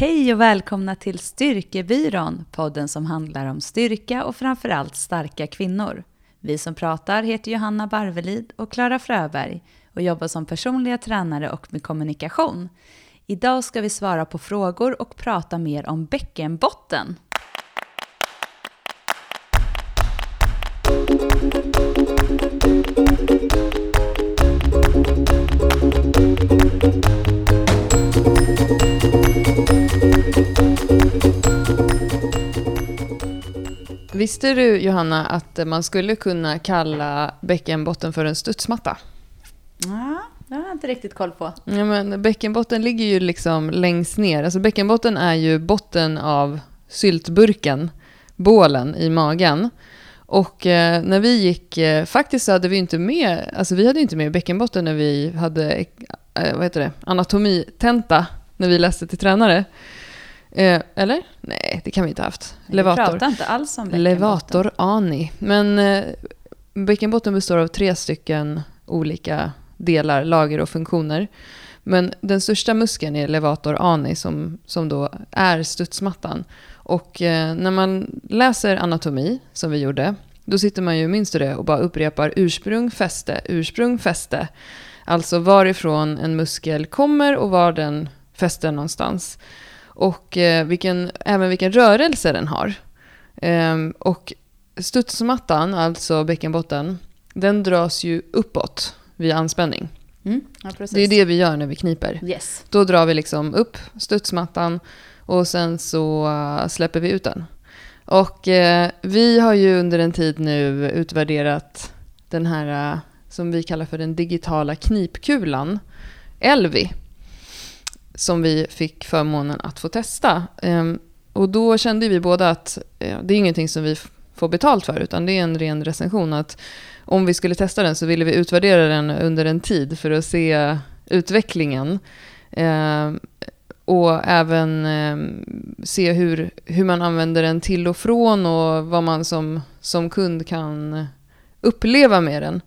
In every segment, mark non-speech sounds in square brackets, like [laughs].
Hej och välkomna till Styrkebyrån, podden som handlar om styrka och framförallt starka kvinnor. Vi som pratar heter Johanna Barvelid och Klara Fröberg och jobbar som personliga tränare och med kommunikation. Idag ska vi svara på frågor och prata mer om bäckenbotten. Visste du, Johanna, att man skulle kunna kalla bäckenbotten för en studsmatta? Ja, det har jag inte riktigt koll på. Ja, men bäckenbotten ligger ju liksom längst ner. Alltså bäckenbotten är ju botten av syltburken, bålen i magen. Och eh, när vi gick, eh, faktiskt så hade vi inte med, alltså vi hade inte med bäckenbotten när vi hade, eh, vad heter det, anatomitenta, när vi läste till tränare. Eh, eller? Nej, det kan vi inte ha haft. Levator. Vi pratar inte alls om. Levator ani. Men eh, bäckenbotten består av tre stycken olika delar, lager och funktioner. Men den största muskeln är levator ani som, som då är studsmattan. Och eh, när man läser anatomi, som vi gjorde, då sitter man ju, minns du det, och bara upprepar ursprung, fäste, ursprung, fäste. Alltså varifrån en muskel kommer och var den fäster någonstans och eh, vilken, även vilken rörelse den har. Ehm, och studsmattan, alltså bäckenbotten, den dras ju uppåt vid anspänning. Mm, ja, det är det vi gör när vi kniper. Yes. Då drar vi liksom upp studsmattan och sen så uh, släpper vi ut den. Och uh, vi har ju under en tid nu utvärderat den här uh, som vi kallar för den digitala knipkulan, Elvi som vi fick förmånen att få testa. Ehm, och då kände vi båda att eh, det är ingenting som vi får betalt för, utan det är en ren recension. Att om vi skulle testa den så ville vi utvärdera den under en tid för att se utvecklingen. Ehm, och även ehm, se hur, hur man använder den till och från och vad man som, som kund kan uppleva med den.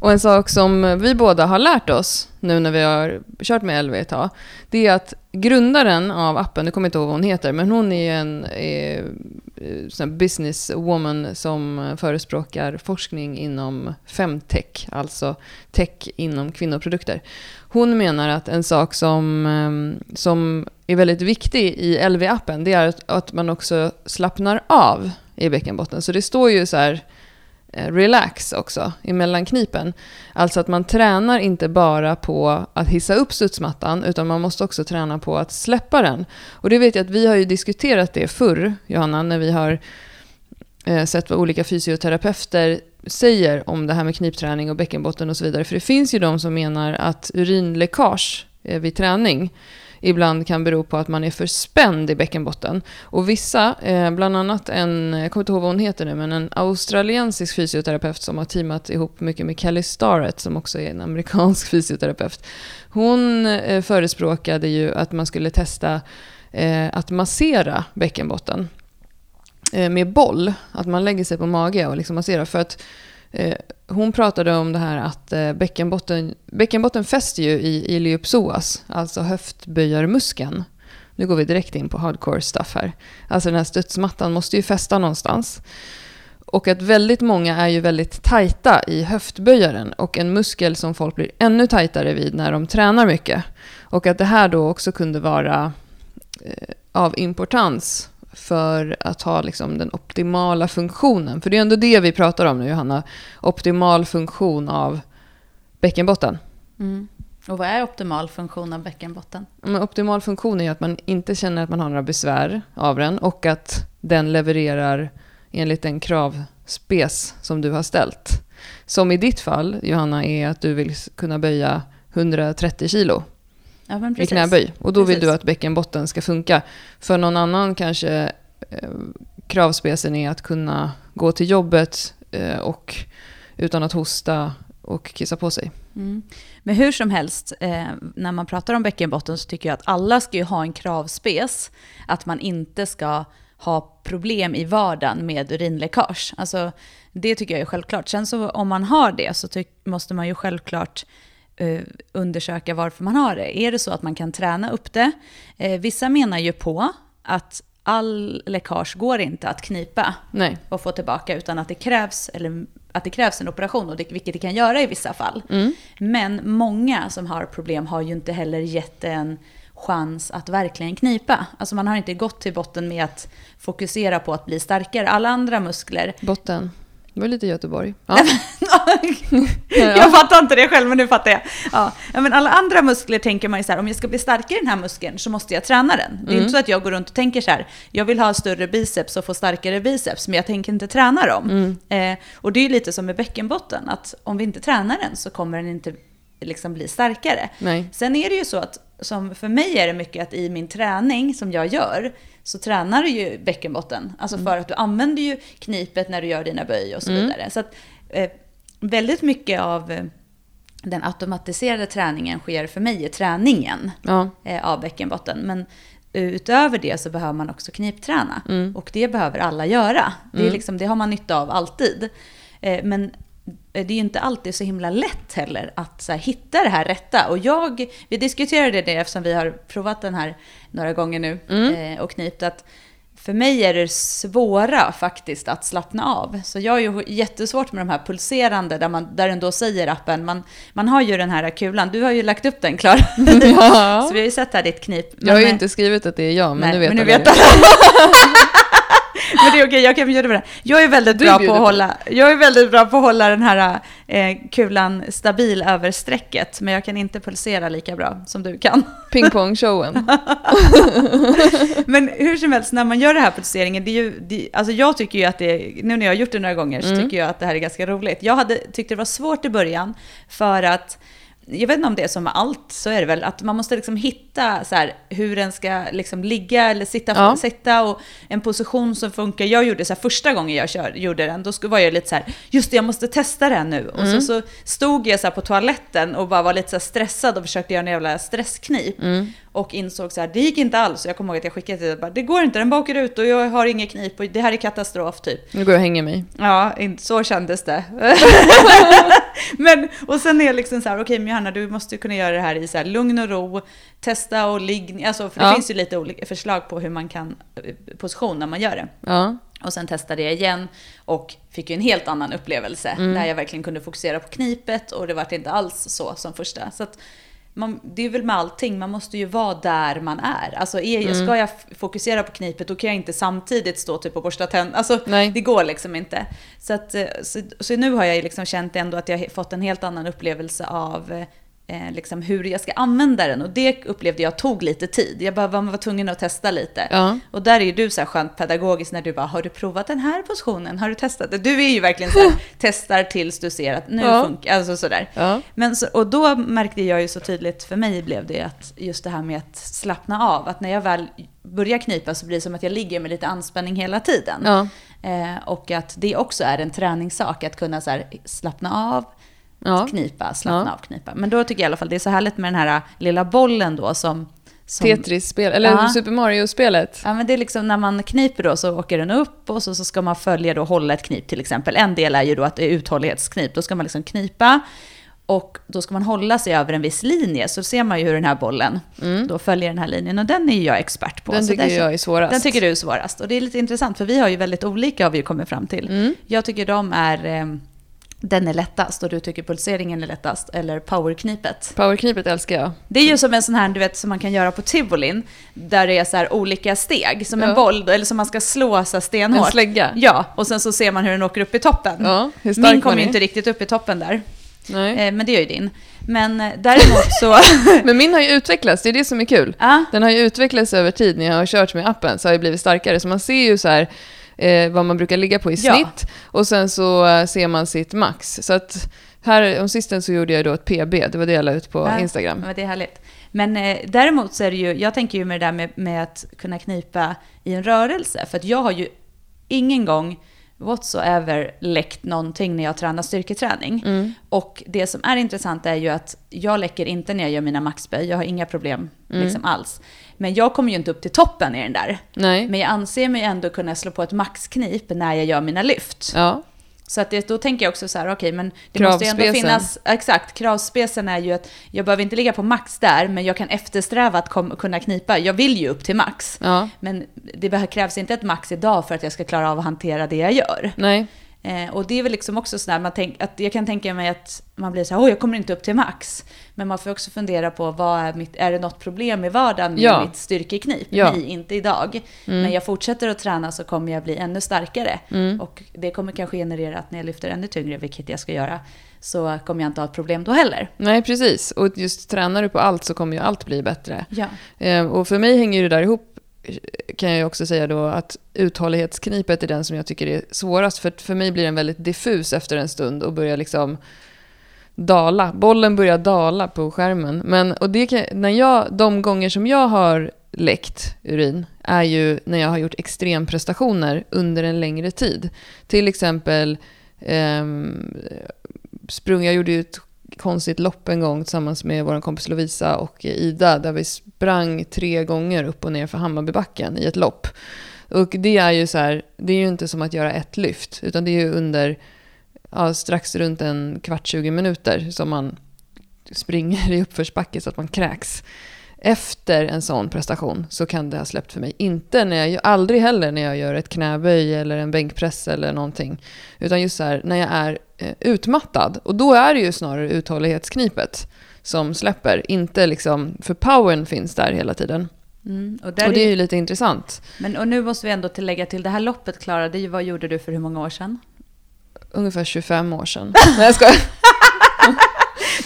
Och en sak som vi båda har lärt oss nu när vi har kört med LV ett tag, det är att grundaren av appen, nu kommer jag inte ihåg vad hon heter, men hon är en är, eh, businesswoman som förespråkar forskning inom femtech, alltså tech inom kvinnoprodukter. Hon menar att en sak som, ehm, som är väldigt viktig i LV-appen, det är att man också slappnar av i bäckenbotten. Så det står ju så här Eh, relax också emellan knipen. Alltså att man tränar inte bara på att hissa upp studsmattan utan man måste också träna på att släppa den. Och det vet jag att vi har ju diskuterat det förr, Johanna, när vi har eh, sett vad olika fysioterapeuter säger om det här med knipträning och bäckenbotten och så vidare. För det finns ju de som menar att urinläckage vid träning ibland kan bero på att man är för spänd i bäckenbotten. Och vissa, eh, bland annat en, jag kommer inte ihåg vad hon heter nu, men en australiensisk fysioterapeut som har teamat ihop mycket med Kelly Starrett, som också är en amerikansk [laughs] fysioterapeut. Hon eh, förespråkade ju att man skulle testa eh, att massera bäckenbotten eh, med boll. Att man lägger sig på mage och liksom masserar. För att Eh, hon pratade om det här att eh, bäckenbotten, bäckenbotten fäster ju i iliopsoas, alltså höftböjarmuskeln. Nu går vi direkt in på hardcore stuff här. Alltså den här studsmattan måste ju fästa någonstans. Och att väldigt många är ju väldigt tajta i höftböjaren och en muskel som folk blir ännu tajtare vid när de tränar mycket. Och att det här då också kunde vara eh, av importans för att ha liksom den optimala funktionen. För det är ändå det vi pratar om nu, Johanna. Optimal funktion av bäckenbotten. Mm. Och vad är optimal funktion av bäckenbotten? Men optimal funktion är att man inte känner att man har några besvär av den och att den levererar enligt den kravspes som du har ställt. Som i ditt fall, Johanna, är att du vill kunna böja 130 kilo ja, i knäböj. Och då precis. vill du att bäckenbotten ska funka. För någon annan kanske eh, kravspecen är att kunna gå till jobbet eh, och utan att hosta och kissa på sig. Mm. Men hur som helst, eh, när man pratar om bäckenbotten så tycker jag att alla ska ju ha en kravspec. Att man inte ska ha problem i vardagen med urinläckage. Alltså, det tycker jag är självklart. Sen så om man har det så måste man ju självklart eh, undersöka varför man har det. Är det så att man kan träna upp det? Eh, vissa menar ju på att all läckage går inte att knipa Nej. och få tillbaka utan att det krävs, eller att det krävs en operation, och det, vilket det kan göra i vissa fall. Mm. Men många som har problem har ju inte heller gett en chans att verkligen knipa. Alltså man har inte gått till botten med att fokusera på att bli starkare. Alla andra muskler Botten. Det var lite Göteborg. Ja. [laughs] jag fattar inte det själv, men nu fattar jag. Ja. men alla andra muskler tänker man ju så här, om jag ska bli starkare i den här muskeln så måste jag träna den. Det är Mm. inte så att jag går runt och tänker så här, jag vill ha större biceps och få starkare biceps, men jag tänker inte träna dem. Mm. Eh, och det är ju lite som med bäckenbotten, att om vi inte tränar den så kommer den inte liksom bli starkare. Nej. Sen är det ju så att, som för mig är det mycket att i min träning som jag gör, så tränar du ju bäckenbotten. Alltså för att du använder ju knipet när du gör dina böj och så vidare. Så att eh, väldigt mycket av eh, den automatiserade träningen sker för mig i träningen Ja. eh, av bäckenbotten. Men utöver det så behöver man också knipträna. Och det behöver alla göra. Det, är liksom, det har man nytta av alltid. Eh, men det är ju inte alltid så himla lätt heller att här, hitta det här rätta. Och jag, vi diskuterade det eftersom vi har provat den här några gånger nu eh, och knipt. Att för mig är det svåra faktiskt att slappna av. Så jag har ju jättesvårt med de här pulserande, där, man, där den då säger appen, man, man har ju den här kulan, du har ju lagt upp den Klara. [laughs] Ja. [laughs] Så vi har ju sett här ditt knip. Jag har ju Men, inte skrivit att det är jag, men nej, nu vet men nu alla vet alla. [laughs] Men det är okej, jag kan bjuda på det. Jag är väldigt Du bra på att på hålla, jag är väldigt bra på att hålla den här eh, kulan stabil över strecket, men jag kan inte pulsera lika bra som du kan. Pingpong-showen. [laughs] Men hur som helst, när man gör det här pulseringen, det är ju, det, alltså jag tycker ju att det, nu när jag har gjort det några gånger, så tycker jag att det här är ganska roligt. Jag hade tyckt det var svårt i början, för att jag vet inte om det är som med allt, så är det väl att man måste liksom hitta så här, hur den ska liksom ligga eller sitta, Ja. sitta och en position som funkar. Jag gjorde så här första gången jag kör, gjorde den, då var jag lite så här, just det, jag måste testa den nu. Och så, så stod jag så på toaletten och bara var lite så stressad och försökte göra en jävla stressknip. Och insåg så här, det gick inte alls. Jag kommer ihåg att jag skickade till det, bara, det går inte, den bakar ut och jag har inget knip och det här är katastrof typ. Nu går jag och hänger mig. Ja, så kändes det. [laughs] men, och sen är jag liksom så här, okej men Johanna, du måste kunna göra det här i så här lugn och ro, testa och ligg, alltså för det Ja. finns ju lite olika förslag på hur man kan eh, position när man gör det. Ja. Och sen testade jag igen och fick ju en helt annan upplevelse. Där jag verkligen kunde fokusera på knipet och det var inte alls så som första. Så att man, det är väl med allting, man måste ju vara där man är. Alltså är, jag- ska jag fokusera på knipet då kan jag inte samtidigt stå typ och borsta tänderna. Alltså Nej. det går liksom inte. Så, att, eh, så, så nu har jag liksom känt ändå att jag har fått en helt annan upplevelse av eh, liksom hur jag ska använda den. Och det upplevde jag tog lite tid. Jag bara var, var tvungen att testa lite. Ja. Och där är ju du så här skönt pedagogisk när du bara, har du provat den här positionen? Har du testat det? Du är ju verkligen så här, [laughs] testar tills du ser att nu Ja. funkar alltså sådär. Ja. Men så, och då märkte jag ju så tydligt, för mig blev det att just det här med att slappna av. Att när jag väl börjar knipa så blir det som att jag ligger med lite anspänning hela tiden. Ja. Eh, och att det också är en träningssak, att kunna så här, slappna av, Ja. knipa, slappna Ja. av, knipa. Men då tycker jag i alla fall det är så härligt med den här lilla bollen då som... som Tetris-spel, eller Ja. Super Mario-spelet. Ja men det är liksom när man kniper då så åker den upp och så, så ska man följa då hålla ett knip till exempel. En del är ju då att det är uthållighetsknip. Då ska man liksom knipa och då ska man hålla sig över en viss linje. Så ser man ju hur den här bollen då följer den här linjen. Och den är ju jag expert på. Den tycker där- jag är svårast. Den tycker du är svårast. Och det är lite intressant för vi har ju väldigt olika har vi ju kommit fram till. Mm. Jag tycker de är, eh, den är lättast och du tycker pulseringen är lättast. Eller powerknipet. Powerknipet älskar jag. Det är ju som en sån här, du vet, som man kan göra på tivolin. Där det är så olika steg, som en Ja. boll, eller som man ska slå så stenhårt. En slägga. Ja, och sen så ser man hur den åker upp i toppen. Ja, hur stark Min kommer ju inte riktigt upp i toppen där, Nej. eh, men det gör ju din. Men eh, däremot så... [laughs] Men min har ju utvecklats, det är det som är kul. ja, Den har ju utvecklats över tid när jag har kört med appen så har jag blivit starkare. Så man ser ju så här eh, vad man brukar ligga på i Ja. snitt och sen så eh, ser man sitt max. Så att här om sisten så gjorde jag då ett PB, det var det jag la ut på Ja. Instagram. men det är härligt. Men eh, däremot så är det ju, jag tänker ju med det där med, med att kunna knipa i en rörelse. För att jag har ju ingen gång whatsoever läckt någonting när jag tränar styrketräning. Mm. Och det som är intressant är ju att jag läcker inte när jag gör mina maxböj. Jag har inga problem Mm. liksom alls. Men jag kommer ju inte upp till toppen i den där. Nej. Men jag anser mig ändå kunna slå på ett maxknip när jag gör mina lyft. Ja. Så att det, då tänker jag också så här, okej men det måste ju ändå finnas, exakt, kravspecen är ju att jag behöver inte ligga på max där, men jag kan eftersträva att kom, kunna knipa. Jag vill ju upp till max. Ja, Men det krävs inte ett max idag för att jag ska klara av att hantera det jag gör. nej. Eh, och det är väl liksom också sådär, man tänk, att jag kan tänka mig att man blir så här, åh jag kommer inte upp till max. Men man får också fundera på, vad är, mitt, är det något problem i vardagen med Ja. mitt styrkeknip? Ja. Mm. Nej, inte idag. Men jag fortsätter att träna så kommer jag bli ännu starkare. Mm. Och det kommer kanske generera att när jag lyfter ännu tyngre, vilket jag ska göra, så kommer jag inte ha ett problem då heller. Nej, precis. Och just tränar du på allt så kommer ju allt bli bättre. Ja. Eh, och för mig hänger det där ihop, kan jag också säga då, att uthållighetsknipet är den som jag tycker är svårast. För för mig blir den väldigt diffus efter en stund och börjar liksom dala. Bollen börjar dala på skärmen. Men, och det kan, när jag, de gånger som jag har läckt urin är ju när jag har gjort extremprestationer under en längre tid. Till exempel eh, sprung, jag gjorde ju ett konstigt lopp en gång tillsammans med vår kompis Lovisa och Ida där vi sprang tre gånger upp och ner för Hammarbybacken i ett lopp. Och det är ju så här, det är ju inte som att göra ett lyft utan det är ju under ja, strax runt en kvart, 20 minuter som man springer i uppförsbacke så att man kräks. Efter en sån prestation så kan det ha släppt för mig. Inte när jag, aldrig heller när jag gör ett knäböj eller en bänkpress eller någonting. Utan just så här när jag är eh, utmattad. Och då är det ju snarare uthållighetsknipet som släpper. Inte liksom, för powern finns där hela tiden. Mm. Och, Och det är är, ju lite intressant. men, och nu måste vi ändå tillägga till det här loppet, Klara, det ju- vad gjorde du för hur många år sedan? Ungefär 25 år sedan. [laughs] Nej jag skojar.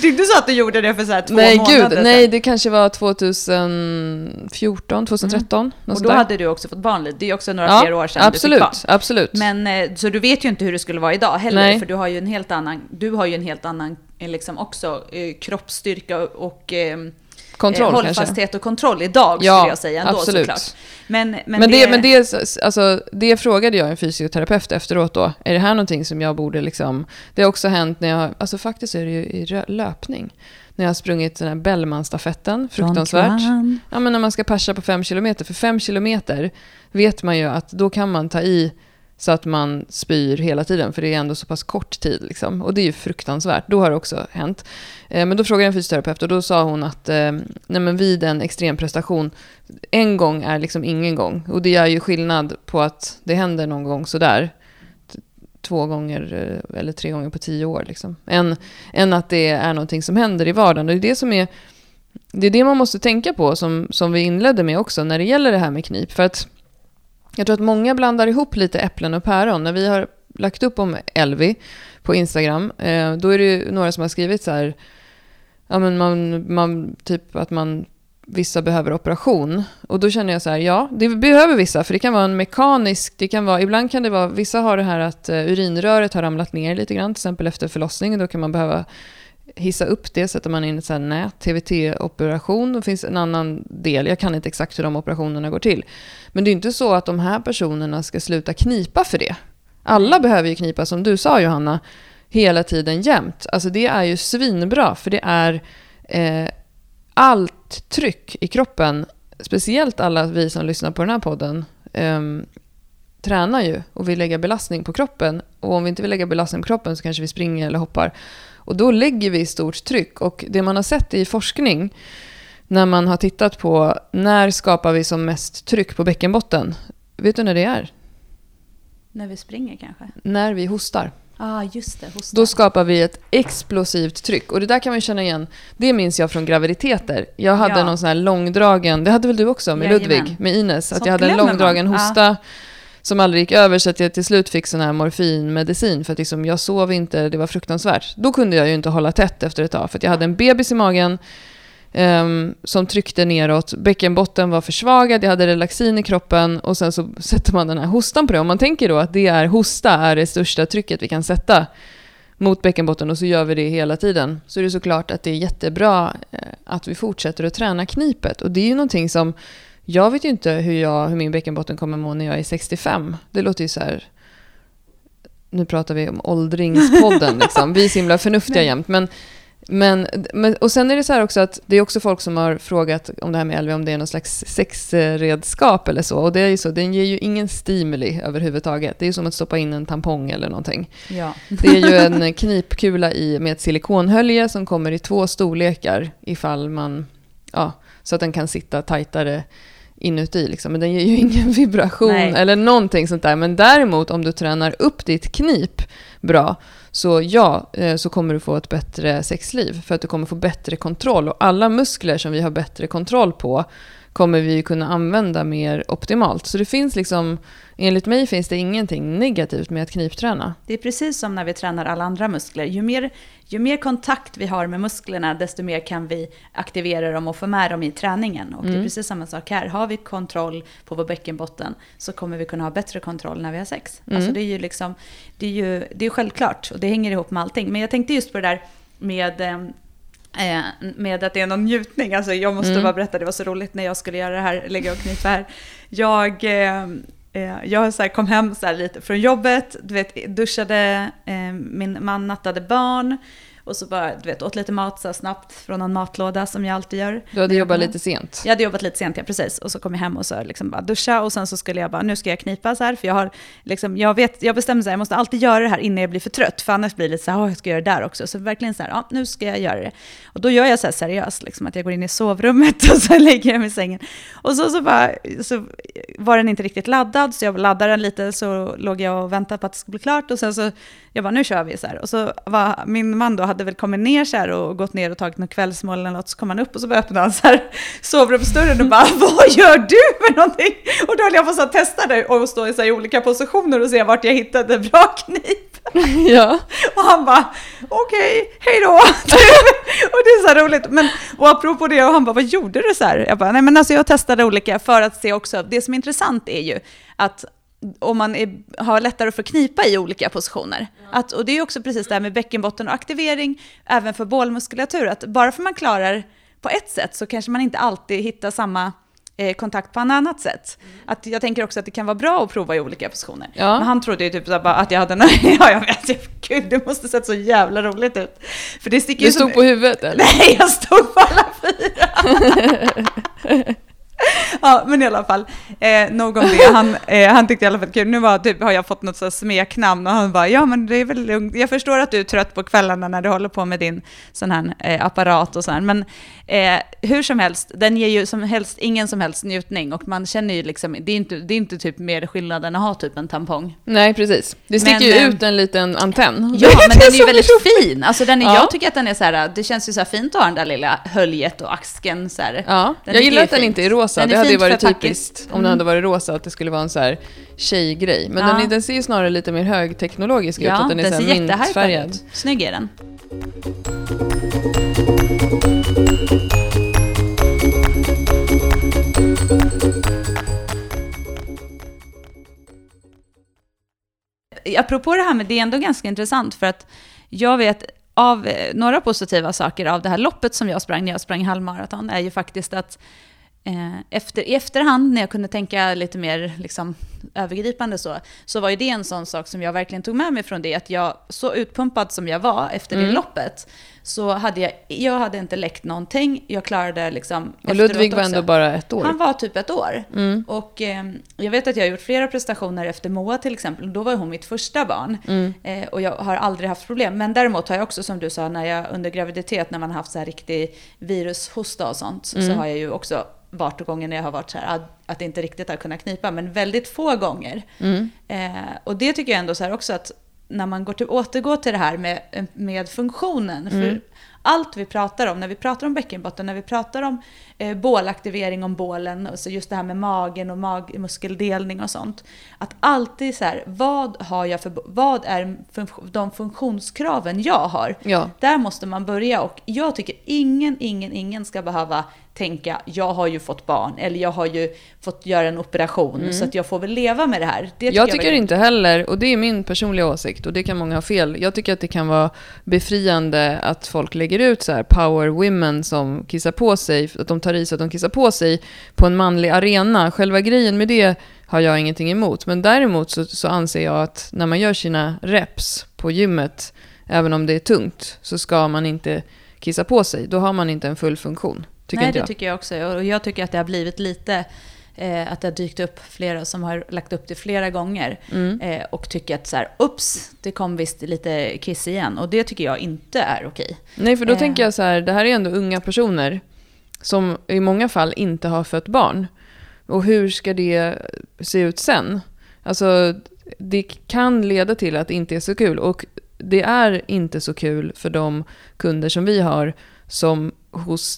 Du, du sa att du gjorde det för så här två Nej månader gud, nej det kanske var 2014, 2013. något Och då hade du också fått barn. Det är också några ja, fler år sedan absolut, du fick barn. absolut. Men, eh, så du vet ju inte hur det skulle vara idag heller, Nej. för du har ju en helt annan, du har ju en helt annan eh, liksom också eh, kroppsstyrka och eh, Kontroll eh, kanske. hållfasthet och kontroll idag Ja, skulle jag säga ändå absolut. såklart. Men, men, Men, det, men det, alltså, det frågade jag en fysioterapeut efteråt då. Är det här någonting som jag borde liksom... Det har också hänt när jag... Alltså faktiskt är det ju i löpning. När jag har sprungit den här Bellmanstafetten. Fruktansvärt. Ja, men när man ska persa på fem kilometer. För fem kilometer vet man ju att då kan man ta i så att man spyr hela tiden. För det är ändå så pass kort tid. Liksom. Och det är ju fruktansvärt. Då har det också hänt. Eh, men då frågade jag en fysioterapeut och då sa hon att eh, nej, men vid en extrem prestation, en gång är liksom ingen gång. Och det gör ju skillnad på att det händer någon gång sådär. Två gånger eh, eller tre gånger på tio år. Liksom. Än, än att det är någonting som händer i vardagen. Och det är det som är det är det man måste tänka på, som, som vi inledde med också, när det gäller det här med knip. För att jag tror att många blandar ihop lite äpplen och päron. När vi har lagt upp om Elvi på Instagram, eh, då är det ju några som har skrivit så här, ja men man, man, typ att man, vissa behöver operation. Och då känner jag så här, ja, det behöver vissa, för det kan vara en mekanisk, det kan vara, ibland kan det vara, vissa har det här att eh, urinröret har ramlat ner lite grann, till exempel efter förlossning, då kan man behöva hissa upp det, sätter man in ett så här nät, TVT-operation. då finns en annan del, jag kan inte exakt hur de operationerna går till. Men det är inte så att de här personerna ska sluta knipa för det. Alla behöver ju knipa, som du sa Johanna, hela tiden jämt. Alltså det är ju svinbra, för det är eh, allt tryck i kroppen, speciellt alla vi som lyssnar på den här podden, eh, tränar ju och vill lägga belastning på kroppen. Och om vi inte vill lägga belastning på kroppen så kanske vi springer eller hoppar. Och då lägger vi stort tryck. Och det man har sett i forskning, när man har tittat på när skapar vi som mest tryck på bäckenbotten? Vet du när det är? När vi springer kanske? När vi hostar. Ah, just det. Hosta. Då skapar vi ett explosivt tryck. Och det där kan man ju känna igen. Det minns jag från graviditeter. Jag hade Ja. någon sån här långdragen, det hade väl du också med Jajamän. Ludvig, med Ines. Att Sånt jag hade en man. långdragen Ja. hosta som aldrig gick över så att jag till slut fick sån här morfinmedicin för att liksom jag sov inte, det var fruktansvärt. Då kunde jag ju inte hålla tätt efter ett tag för att jag hade en bebis i magen ehm, som tryckte neråt. Bäckenbotten var försvagad, jag hade relaxin i kroppen och sen så sätter man den här hostan på det. Om man tänker då att det är hosta är det största trycket vi kan sätta mot bäckenbotten och så gör vi det hela tiden. Så är det såklart att det är jättebra eh, att vi fortsätter att träna knipet. Och det är ju någonting som, jag vet ju inte hur, jag, hur min bäckenbotten kommer må när jag är 65. Det låter ju så här, nu pratar vi om åldringspodden [laughs] liksom. Vi är så himla förnuftiga jämt. Men Men, men, och sen är det så här också att det är också folk som har frågat om det här med LV, om det är någon slags sexredskap eller så. Och det är ju så, den ger ju ingen stimuli överhuvudtaget. Det är ju som att stoppa in en tampong eller någonting. Ja. Det är ju [laughs] en knipkula i, med ett silikonhölje som kommer i två storlekar ifall man, ja, så att den kan sitta tajtare inuti. Liksom. Men den ger ju [laughs] ingen vibration Nej. eller någonting sånt där. Men däremot om du tränar upp ditt knip bra, så ja, eh, så kommer du få ett bättre sexliv. För att du kommer få bättre kontroll. Och alla muskler som vi har bättre kontroll på kommer vi kunna använda mer optimalt. Så det finns liksom, enligt mig finns det ingenting negativt med att knipträna. Det är precis som när vi tränar alla andra muskler. Ju mer, ju mer kontakt vi har med musklerna, desto mer kan vi aktivera dem och få med dem i träningen. Och det är precis samma sak här. Har vi kontroll på vår bäckenbotten så kommer vi kunna ha bättre kontroll när vi har sex. Alltså det är ju liksom, det är ju det är självklart och det hänger ihop med allting. Men jag tänkte just på det där med Eh, med att det är någon njutning. Alltså jag måste bara berätta, det var så roligt när jag skulle göra det här, lägga och knipa här. Jag, eh, eh, jag så här kom hem så lite från jobbet, du vet, duschade, eh, min man nattade barn. Och så bara, du vet, åt lite mat så snabbt från en matlåda som jag alltid gör. Du hade jobbat lite sent. Jag hade jobbat lite sent, ja precis. Och så kom jag hem och så liksom bara duscha och sen så skulle jag bara, nu ska jag knipa så här. För jag har, liksom, jag vet, jag bestämde så här, jag måste alltid göra det här innan jag blir för trött. För annars blir det lite så här, åh jag ska göra det där också. Så verkligen så här, ja nu ska jag göra det. Och då gör jag så här seriöst, liksom, att jag går in i sovrummet [laughs] och så lägger jag mig i sängen. Och så, så, bara, så var den inte riktigt laddad, så jag laddade den lite, så låg jag och väntade på att det skulle bli klart. Och sen så, jag bara, nu kör vi så här. Och så var min man då, hade väl kommit ner så här och gått ner och tagit något kvällsmål eller något, så kom han upp och så bara öppnade han så här [laughs] sovrumsdörren och bara, [laughs] vad gör du för någonting? Och då höll jag på att testa det och stå i, så här, i olika positioner och se vart jag hittade bra knip. [laughs] ja. Och han bara, okej, hej då. och det är så här roligt. Men, och apropå det, och han bara, vad gjorde du så här? Jag bara, nej men alltså jag testade olika för att se också, det som är intressant är ju att om man är, har lättare att få knipa i olika positioner. Att, och det är också precis det här med bäckenbotten och aktivering, även för bålmuskulatur, att bara för man klarar på ett sätt så kanske man inte alltid hittar samma eh, kontakt på ett annat sätt. Att jag tänker också att det kan vara bra att prova i olika positioner. Ja. Men han trodde ju typ så att jag hade en... [laughs] ja, jag vet. Gud, det måste sett så jävla roligt ut. För det sticker Du ju som- stod på huvudet eller? [laughs] Nej, jag stod på alla fyra. [laughs] [laughs] ja, men i alla fall, eh, nog om det. Han, eh, han tyckte i alla fall kul. Nu var, typ, har jag fått något så smeknamn och han bara, ja men det är väl lugnt. Jag förstår att du är trött på kvällarna när du håller på med din sån här eh, apparat och så här. Men eh, hur som helst, den ger ju som helst ingen som helst njutning och man känner ju liksom, det är inte, det är inte typ mer skillnad än att ha typ en tampong. Nej, precis. Det sticker Men, ju eh, ut en liten antenn. Ja, [laughs] men den är ju väldigt fin. Alltså den är, Ja. Jag tycker att den är så här, det känns ju så här fint att ha den där lilla höljet och axeln så här. Ja, Den jag gillar att den fint. inte är rosa. Är det hade ju varit typiskt om Mm. den hade varit rosa, att det skulle vara en så här tjejgrej. Men Ja. den, den ser ju snarare lite mer högteknologisk ut, Ja, att den är den så här mintfärgad. ut. Snygg är den. Apropå det här med det är ändå ganska intressant för att jag vet av eh, några positiva saker av det här loppet som jag sprang när jag sprang halvmaraton är ju faktiskt att efter, i efterhand när jag kunde tänka lite mer liksom, övergripande så, så var ju det en sån sak som jag verkligen tog med mig från det, att jag, så utpumpad som jag var efter det Mm. loppet, så hade jag, jag hade inte läckt någonting, jag klarade liksom... Och Ludvig var ändå bara ett år. Han var typ ett år. Mm. Och eh, jag vet att jag har gjort flera prestationer efter Moa till exempel. Då var hon mitt första barn. Mm. Eh, och jag har aldrig haft problem. Men däremot har jag också, som du sa, när jag under graviditet, när man har haft så här riktig virushosta och sånt, så Mm. har jag ju också varit gånger när jag har varit så här, att, det inte riktigt har kunnat knipa, men väldigt få gånger. Mm. Eh, och det tycker jag ändå så här också att när man går till, återgår till det här med, med funktionen. För Mm. allt vi pratar om, när vi pratar om bäckenbotten, när vi pratar om eh, bålaktivering om bålen, och så just det här med magen och magmuskeldelning och sånt. Att alltid så här, vad har jag för, vad är de funktionskraven jag har? Ja. Där måste man börja och jag tycker ingen, ingen, ingen ska behöva tänka jag har ju fått barn eller jag har ju fått göra en operation så att jag får väl leva med det här. Det Mm. Jag tycker väl- inte heller, och det är min personliga åsikt, och det kan många ha fel, jag tycker att det kan vara befriande att folk lägger ut så här power women som kissar på sig, att de tar i så att de kissar på sig på en manlig arena. Själva grejen med det har jag ingenting emot, men däremot så, så anser jag att när man gör sina reps på gymmet, även om det är tungt, så ska man inte kissa på sig, då har man inte en full funktion. Tycker Nej, det jag. tycker jag också. Och jag tycker att det har blivit lite, eh, att det har dykt upp flera som har lagt upp det flera gånger. Mm. Eh, och tycker att så här, ups, det kom visst lite kiss igen. Och det tycker jag inte är okej. Nej, för då Eh. tänker jag så här, det här är ändå unga personer som i många fall inte har fött barn. Och hur ska det se ut sen? Alltså, det kan leda till att det inte är så kul. Och det är inte så kul för de kunder som vi har som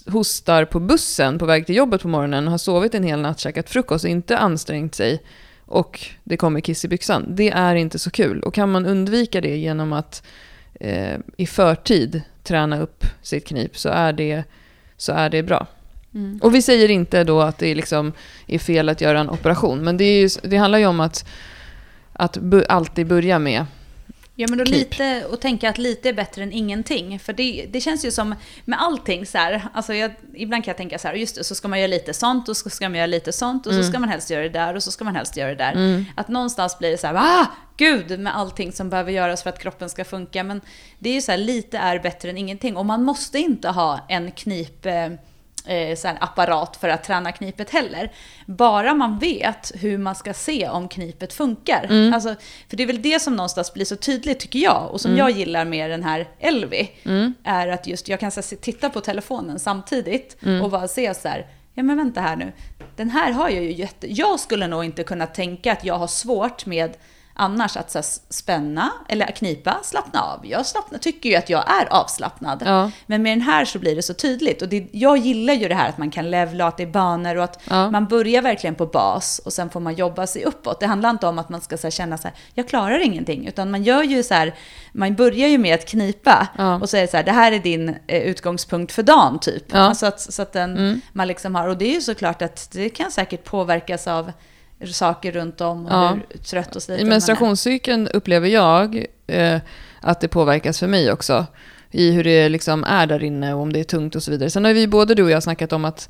hostar på bussen på väg till jobbet på morgonen, har sovit en hel natt, käkat frukost och inte ansträngt sig och det kommer kiss i byxan. Det är inte så kul. Och kan man undvika det genom att eh, i förtid träna upp sitt knip så är det, så är det bra. Mm. Och vi säger inte då att det liksom är fel att göra en operation, men det, ju, det handlar ju om att, att bu, alltid börja med Ja, men då lite, och tänka att lite är bättre än ingenting. För det, det känns ju som med allting så här, alltså jag, ibland kan jag tänka så här, just det, så ska man göra lite sånt och så ska man göra lite sånt och så ska man helst göra det där och så ska man helst göra det där. Att någonstans blir det så här, ah, gud med allting som behöver göras för att kroppen ska funka. Men det är ju så här, lite är bättre än ingenting. Och man måste inte ha en knip... Eh, eh, så här apparat för att träna knipet heller. Bara man vet hur man ska se om knipet funkar. Alltså, för det är väl det som någonstans blir så tydligt tycker jag, och som jag gillar med den här Elvi, är att just jag kan så här, titta på telefonen samtidigt och bara se så här, ja men vänta här nu, den här har jag ju jätte... Jag skulle nog inte kunna tänka att jag har svårt med annars att så spänna eller knipa, slappna av. Jag slappna, tycker ju att jag är avslappnad. Ja. Men med den här så blir det så tydligt. Och det, jag gillar ju det här att man kan levla att det är banor och att Ja. man börjar verkligen på bas och sen får man jobba sig uppåt. Det handlar inte om att man ska så känna så här, jag klarar ingenting. Utan man gör ju så här, man börjar ju med att knipa Ja. och säger så här, det här är din eh, utgångspunkt för dagen typ. Mm. Alltså att, så att den, man liksom har, och det är ju såklart att det kan säkert påverkas av saker runt om och Ja. hur trött och sliten I menstruationscykeln upplever jag eh, att det påverkas för mig också. I hur det liksom är där inne och om det är tungt och så vidare. Sen har vi både du och jag snackat om att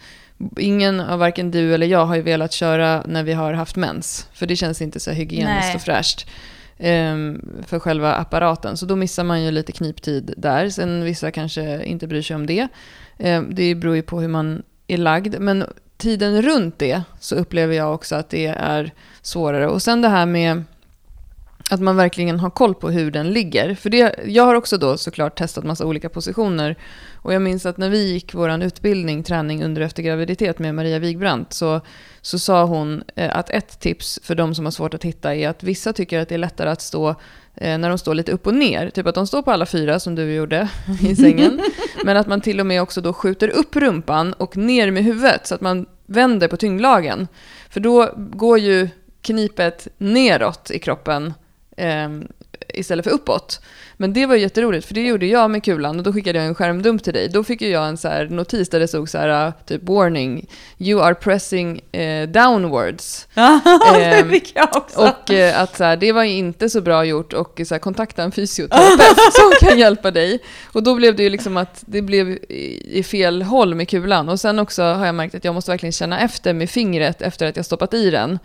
ingen av varken du eller jag har ju velat köra när vi har haft mens. För det känns inte så hygieniskt Nej. och fräscht. ehm, för själva apparaten. Så då missar man ju lite kniptid där. Sen vissa kanske inte bryr sig om det. Ehm, det beror ju på hur man är lagd. Men tiden runt det så upplever jag också att det är svårare. Och sen det här med att man verkligen har koll på hur den ligger. För det, jag har också då såklart testat massa olika positioner. Och jag minns att när vi gick vår utbildning, träning under och efter graviditet med Maria Wigbrandt, så, så sa hon eh, att ett tips för de som har svårt att hitta är att vissa tycker att det är lättare att stå eh, när de står lite upp och ner. Typ att de står på alla fyra som du gjorde [laughs] i sängen. [laughs] men att man till och med också då skjuter upp rumpan och ner med huvudet så att man vänder på tyngdlagen. För då går ju knipet neråt i kroppen eh, istället för uppåt. Men det var ju jätteroligt, för det gjorde jag med kulan och då skickade jag en skärmdump till dig. Då fick ju jag en så notis där det stod så här, typ warning, you are pressing eh, downwards. [laughs] Ja, det Ehm, fick jag också. Och eh, att så här, det var inte så bra gjort och så här, kontakta en fysioterapeut [laughs] som kan hjälpa dig. Och då blev det ju liksom att det blev i, i fel håll med kulan. Och sen också har jag märkt att jag måste verkligen känna efter med fingret efter att jag stoppat i den,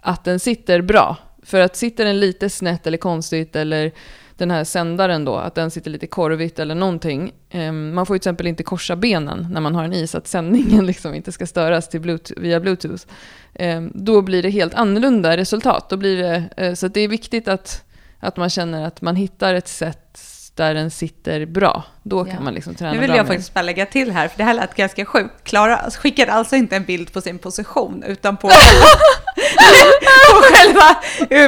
att den sitter bra. För att sitter den lite snett eller konstigt eller den här sändaren då, att den sitter lite korvigt eller någonting. Ehm, man får ju till exempel inte korsa benen när man har en i så att sändningen [laughs] liksom inte ska störas till bluetooth, via bluetooth. Ehm, då blir det helt annorlunda resultat. Då blir det, eh, så att det är viktigt att, att man känner att man hittar ett sätt där den sitter bra. Då kan Ja. man liksom träna Nu vill bra jag faktiskt bara lägga till här, för det här lät ganska sjukt. Klara skickade alltså inte en bild på sin position, utan på, [laughs] på själva,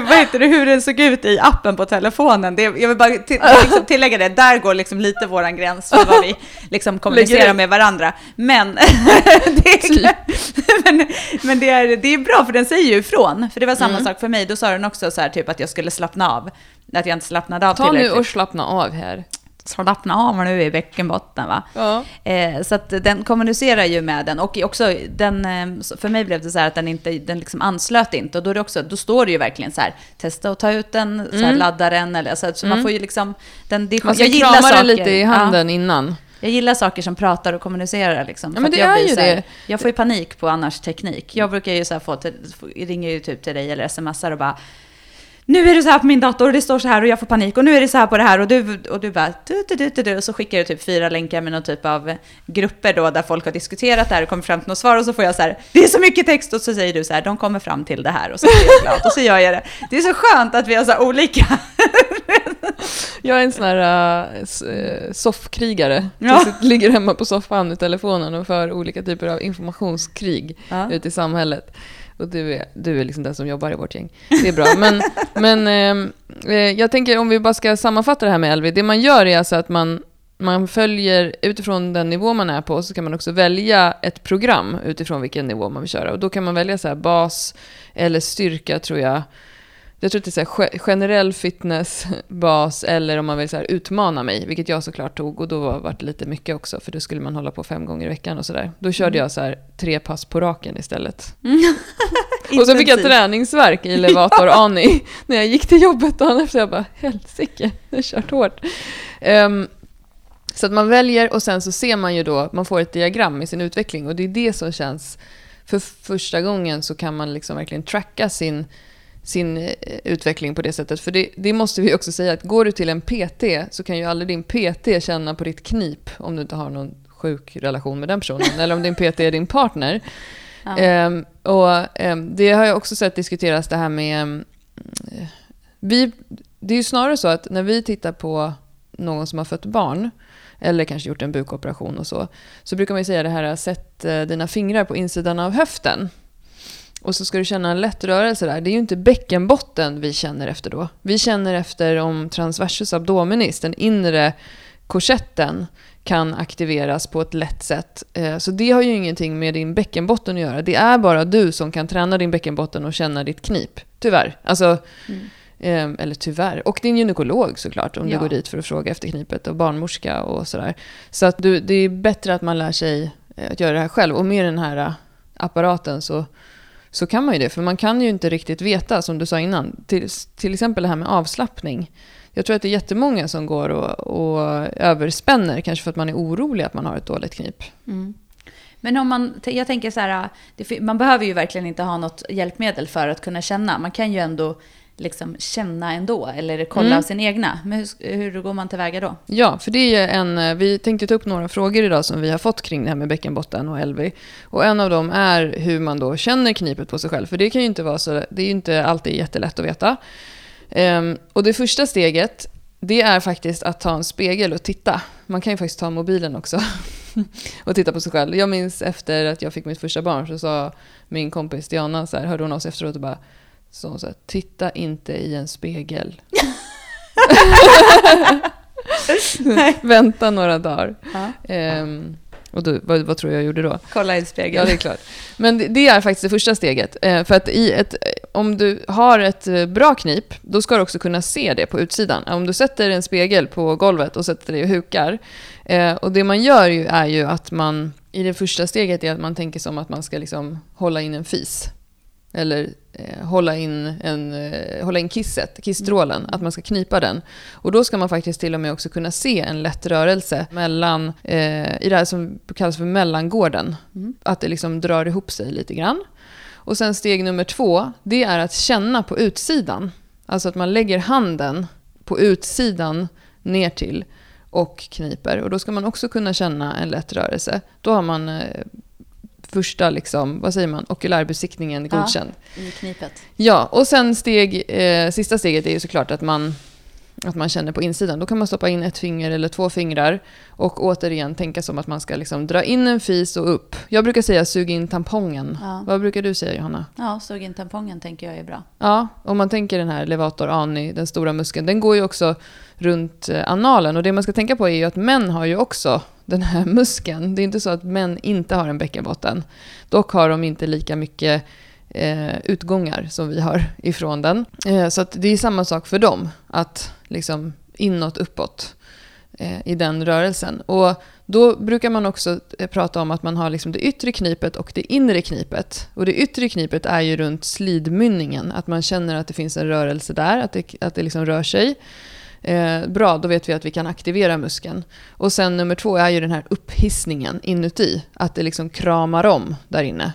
vad heter det, hur den såg ut i appen på telefonen. Det, jag vill bara till, [laughs] liksom tillägga det, där går liksom lite våran gräns för vad vi liksom kommunicerar med varandra. Men, [laughs] det, är, men, men det, är, det är bra, för den säger ju ifrån. För det var samma Mm. sak för mig, då sa den också så här typ att jag skulle slappna av. Att jag inte slappnade av Ta nu tillräckligt. och slappna av här. Slappna av nu i bäckenbotten va. Ja. Eh, så att den kommunicerar ju med den och också den, eh, för mig blev det så här att den inte, den liksom anslöt inte och då är det också, då står det ju verkligen så här, testa att ta ut den, så här, ladda den eller så, så man får ju liksom, den, det, Mm. Man ska jag gillar krama saker. den lite i handen Ja, innan. jag gillar saker som pratar och kommunicerar liksom. Ja, men det jag är ju här, det. Jag får ju panik på annars teknik. Jag brukar ju så här få, till, ringer ju typ till dig eller smsar och bara nu är det så här på min dator och det står så här och jag får panik och nu är det så här på det här och du, och du bara du, du, du, du, du, och så skickar du typ fyra länkar med någon typ av grupper då där folk har diskuterat det här och kommer fram till något svar och så får jag så här, det är så mycket text och så säger du så här, de kommer fram till det här och så blir jag glad och så gör jag det. Det är så skönt att vi har så här olika. [laughs] Jag är en sån här uh, soffkrigare. Ja. Ligger hemma på soffan med telefonen och för olika typer av informationskrig Ja. ute i samhället. Och du är, du är liksom den som jobbar i vårt gäng. Det är bra. Men, [laughs] men ehm, eh, jag tänker om vi bara ska sammanfatta det här med Elvi. Det man gör är alltså att man, man följer utifrån den nivå man är på så kan man också välja ett program utifrån vilken nivå man vill köra. Och då kan man välja så bas eller styrka tror jag. Jag tror att det är så här ge- generell fitness, bas eller om man vill så här utmana mig, vilket jag såklart tog och då var det lite mycket också för då skulle man hålla på fem gånger i veckan och sådär. Då körde jag så här tre pass på raken istället. [laughs] Och så fick jag träningsverk i Levator [laughs] Ani när jag gick till jobbet dagen efter. Jag bara, helsike, jag har kört hårt. Ehm, så att man väljer och sen så ser man ju då, man får ett diagram i sin utveckling och det är det som känns, för första gången så kan man liksom verkligen tracka sin, sin eh, utveckling på det sättet. För det, det måste vi också säga att går du till en PT så kan ju aldrig din PT känna på ditt knip om du inte har någon sjuk relation med den personen [laughs] eller om din PT är din partner. Ja. Ehm, och ehm, det har jag också sett diskuteras det här med... ehm, eh, vi, det är ju snarare så att när vi tittar på någon som har fött barn eller kanske gjort en bukoperation och så, så brukar man ju säga det här, sätt eh, dina fingrar på insidan av höften. Och så ska du känna en lätt rörelse där. Det är ju inte bäckenbotten vi känner efter då. Vi känner efter om transversus abdominis, den inre korsetten, kan aktiveras på ett lätt sätt. Eh, Så det har ju ingenting med din bäckenbotten att göra. Det är bara du som kan träna din bäckenbotten och känna ditt knip. Tyvärr. Alltså, Mm. eh, eller tyvärr. Och din gynekolog såklart, om Ja. du går dit för att fråga efter knipet. Och barnmorska och sådär. Så att du, det är bättre att man lär sig eh, att göra det här själv. Och med den här eh, apparaten så, så kan man ju det. För man kan ju inte riktigt veta, som du sa innan. Till, till exempel det här med avslappning. Jag tror att det är jättemånga som går och, och överspänner, kanske för att man är orolig att man har ett dåligt knip. Mm. Men om man, jag tänker så här, det, man behöver ju verkligen inte ha något hjälpmedel för att kunna känna. Man kan ju ändå liksom känna ändå, eller kolla Mm. av sin egna. Men hur, hur går man tillväga då? Ja, för det är en... eh, Vi tänkte ta upp några frågor idag som vi har fått kring det här med bäckenbotten och LV. Och en av dem är hur man då känner knipet på sig själv. För det kan ju inte vara så... Det är ju inte alltid jättelätt att veta. Ehm, och det första steget, det är faktiskt att ta en spegel och titta. Man kan ju faktiskt ta mobilen också [laughs] och titta på sig själv. Jag minns efter att jag fick mitt första barn så sa min kompis Diana, så här, hörde hon oss efteråt och bara så hon här, titta inte i en spegel. [laughs] Vänta några dagar. Ja. Ehm, och då, vad, vad tror jag gjorde då? Kolla i Ja, spegeln. det är klart. Men det, det är faktiskt det första steget. Eh, för att i ett, om du har ett eh, bra knip, då ska du också kunna se det på utsidan. Om du sätter en spegel på golvet och sätter dig och hukar. Eh, och det man gör ju är ju att man, i det första steget är att man tänker som att man ska liksom hålla in en fis. Eller hålla in, en, eh, hålla in kisset, kissstrålen, att man ska knipa den. Och då ska man faktiskt till och med också kunna se en lätt rörelse mellan, eh, i det här som kallas för mellangården. Mm. Att det liksom drar ihop sig lite grann. Och sen steg nummer två, det är att känna på utsidan. Alltså att man lägger handen på utsidan ner till och kniper. Och då ska man också kunna känna en lätt rörelse. Då har man eh, första, liksom, vad säger man, okulärbesiktningen Ja. godkänd. I knipet. Ja, och sen steg, eh, sista steget är ju såklart att man, att man känner på insidan. Då kan man stoppa in ett finger eller två fingrar och återigen tänka som att man ska liksom dra in en fis och upp. Jag brukar säga sug in tampongen. Ja. Vad brukar du säga Johanna? Ja, sug in tampongen tänker jag är bra. Ja, om man tänker den här levator ani, den stora muskeln, den går ju också runt eh, analen. Och det man ska tänka på är ju att män har ju också den här [laughs] muskeln. Det är inte så att män inte har en bäckenbotten. Dock har de inte lika mycket eh, utgångar som vi har [laughs] ifrån den. Eh, så att det är samma sak för dem, att liksom inåt, uppåt eh, i den rörelsen. Och då brukar man också eh, prata om att man har liksom det yttre knipet och det inre knipet. Och det yttre knipet är ju runt slidmynningen, att man känner att det finns en rörelse där, att det, att det liksom rör sig. Eh, bra, då vet vi att vi kan aktivera muskeln. Och sen nummer två är ju den här upphissningen inuti, att det liksom kramar om där inne.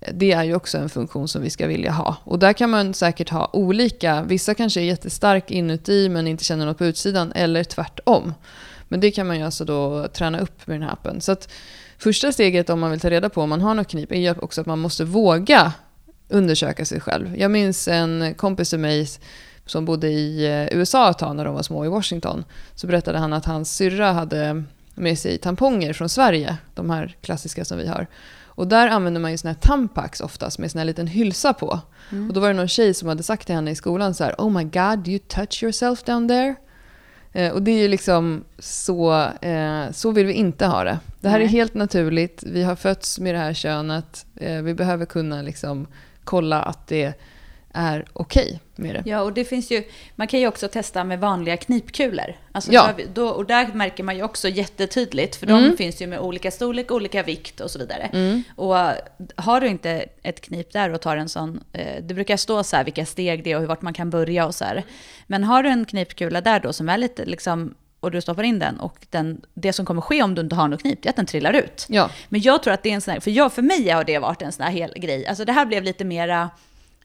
Eh, det är ju också en funktion som vi ska vilja ha. Och där kan man säkert ha olika. Vissa kanske är jättestark inuti men inte känner något på utsidan. Eller tvärtom. Men det kan man ju alltså då träna upp med den här appen. Så att första steget om man vill ta reda på om man har något knip är ju också att man måste våga undersöka sig själv. Jag minns en kompis till mig som bodde i eh, USA ett tag när de var små i Washington. Så berättade han att hans syrra hade med sig tamponger från Sverige. De här klassiska som vi har. Och där använder man ju såna här tampax oftast med sån här liten hylsa på. Mm. Och då var det någon tjej som hade sagt till henne i skolan så här, Oh my god, do you touch yourself down there? Eh, och det är ju liksom så, eh, så vill vi inte ha det. Det här Nej. är helt naturligt, vi har fötts med det här könet, eh, vi behöver kunna liksom kolla att det är okej okay med det. Ja, och det finns ju, man kan ju också testa med vanliga knipkulor. Alltså ja. då, och där märker man ju också jättetydligt, för mm. de finns ju med olika storlek, olika vikt och så vidare. Mm. Och har du inte ett knip där och tar en sån, eh, det brukar stå så här vilka steg det är och vart man kan börja och så här. Men har du en knipkula där då som är lite liksom och du stoppar in den och den, det som kommer ske om du inte har något knip, det är att den trillar ut. Ja. Men jag tror att det är en sån här, för, jag, för mig har det varit en sån här hel grej. Alltså det här blev lite mera,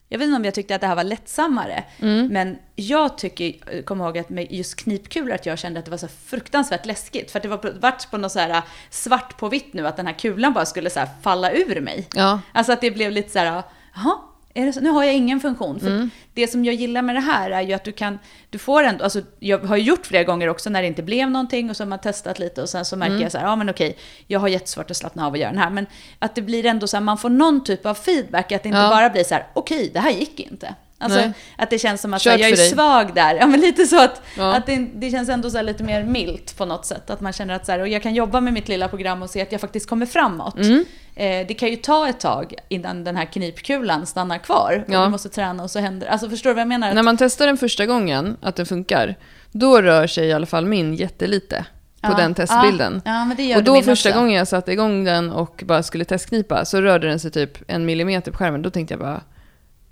jag vet inte om jag tyckte att det här var lättsammare, mm. men jag tycker, kommer ihåg att med just knipkulor, att jag kände att det var så fruktansvärt läskigt. För att det var varit på något så här svart på vitt nu, att den här kulan bara skulle så falla ur mig. Ja. Alltså att det blev lite så här, jaha, är det så? nu har jag ingen funktion. För mm. Det som jag gillar med det här är ju att du kan, du får ändå, alltså jag har gjort flera gånger också när det inte blev någonting och så har man testat lite och sen så märker mm. jag så här, ja men okej, jag har jättesvårt att slappna av och göra den här. Men att det blir ändå så här, man får någon typ av feedback, att det inte ja. bara blir så här, okej, det här gick inte. Alltså Nej. att det känns som att jag är svag där. Ja men lite så att, ja. att det, det, känns ändå så lite mer milt på något sätt. Att man känner att så här, och jag kan jobba med mitt lilla program och se att jag faktiskt kommer framåt. Mm. Eh, det kan ju ta ett tag innan den här knipkulan stannar kvar. Ja. Och du måste träna och så händer Alltså förstår du vad jag menar? När man testar den första gången, att det funkar, då rör sig i alla fall min jättelite på ja, den testbilden. Ja, ja, och då första också. gången jag satte igång den och bara skulle testknipa så rörde den sig typ en millimeter på skärmen. Då tänkte jag bara,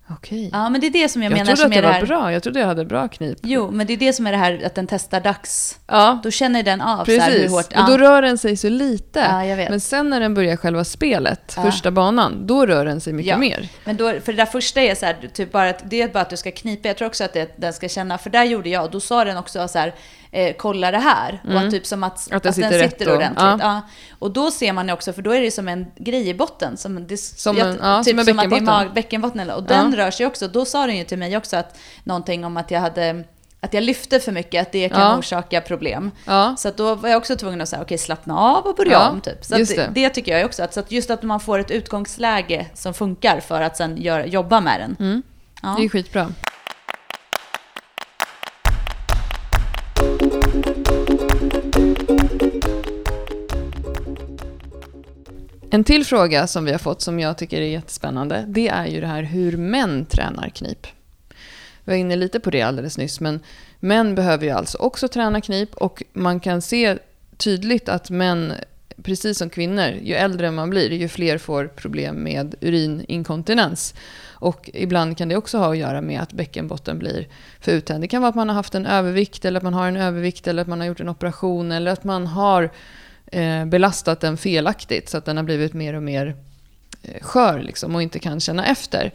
Okej. Ja, men det är det som jag, jag menar trodde som att det, var här... bra. Jag trodde jag hade bra knip. Jo, men det är det som är det här att den testar dags. Ja. Då känner den av Precis. så här hur hårt... Ja. och då rör den sig så lite. Ja, jag vet. Men sen när den börjar själva spelet, ja. första banan, då rör den sig mycket ja. mer. Men då, för det där första är så här, typ bara att, det är bara att du ska knipa. Jag tror också att det, den ska känna, för där gjorde jag, och då sa den också så här, eh, kolla det här. Mm. Och att typ som att, att, den, sitter, den sitter ordentligt. Ja. ja. Och då ser man ju också, för då är det som en grej i botten. Som, det, som, en, ja, typ som, som att det är bäckenbotten. Och den rör sig också. Då sa den ju till mig också att någonting om att jag hade att jag lyfte för mycket, att det kan ja. orsaka problem. Ja. Så då var jag också tvungen att säga, okej, okay, slappna av och börja ja, om. Typ. Så det. det. tycker jag också. Att, så att just att man får ett utgångsläge som funkar för att sen gör, jobba med den. Mm. Det är skitbra. En till fråga som vi har fått som jag tycker är jättespännande, det är ju det här hur män tränar knip. Vi var inne lite på det alldeles nyss, men män behöver ju alltså också träna knip och man kan se tydligt att män, precis som kvinnor, ju äldre man blir, ju fler får problem med urininkontinens. Och ibland kan det också ha att göra med att bäckenbotten blir för uttänd. Det kan vara att man har haft en övervikt, eller att man har en övervikt, eller att man har gjort en operation, eller att man har Eh, belastat den felaktigt så att den har blivit mer och mer eh, skör liksom, och inte kan känna efter.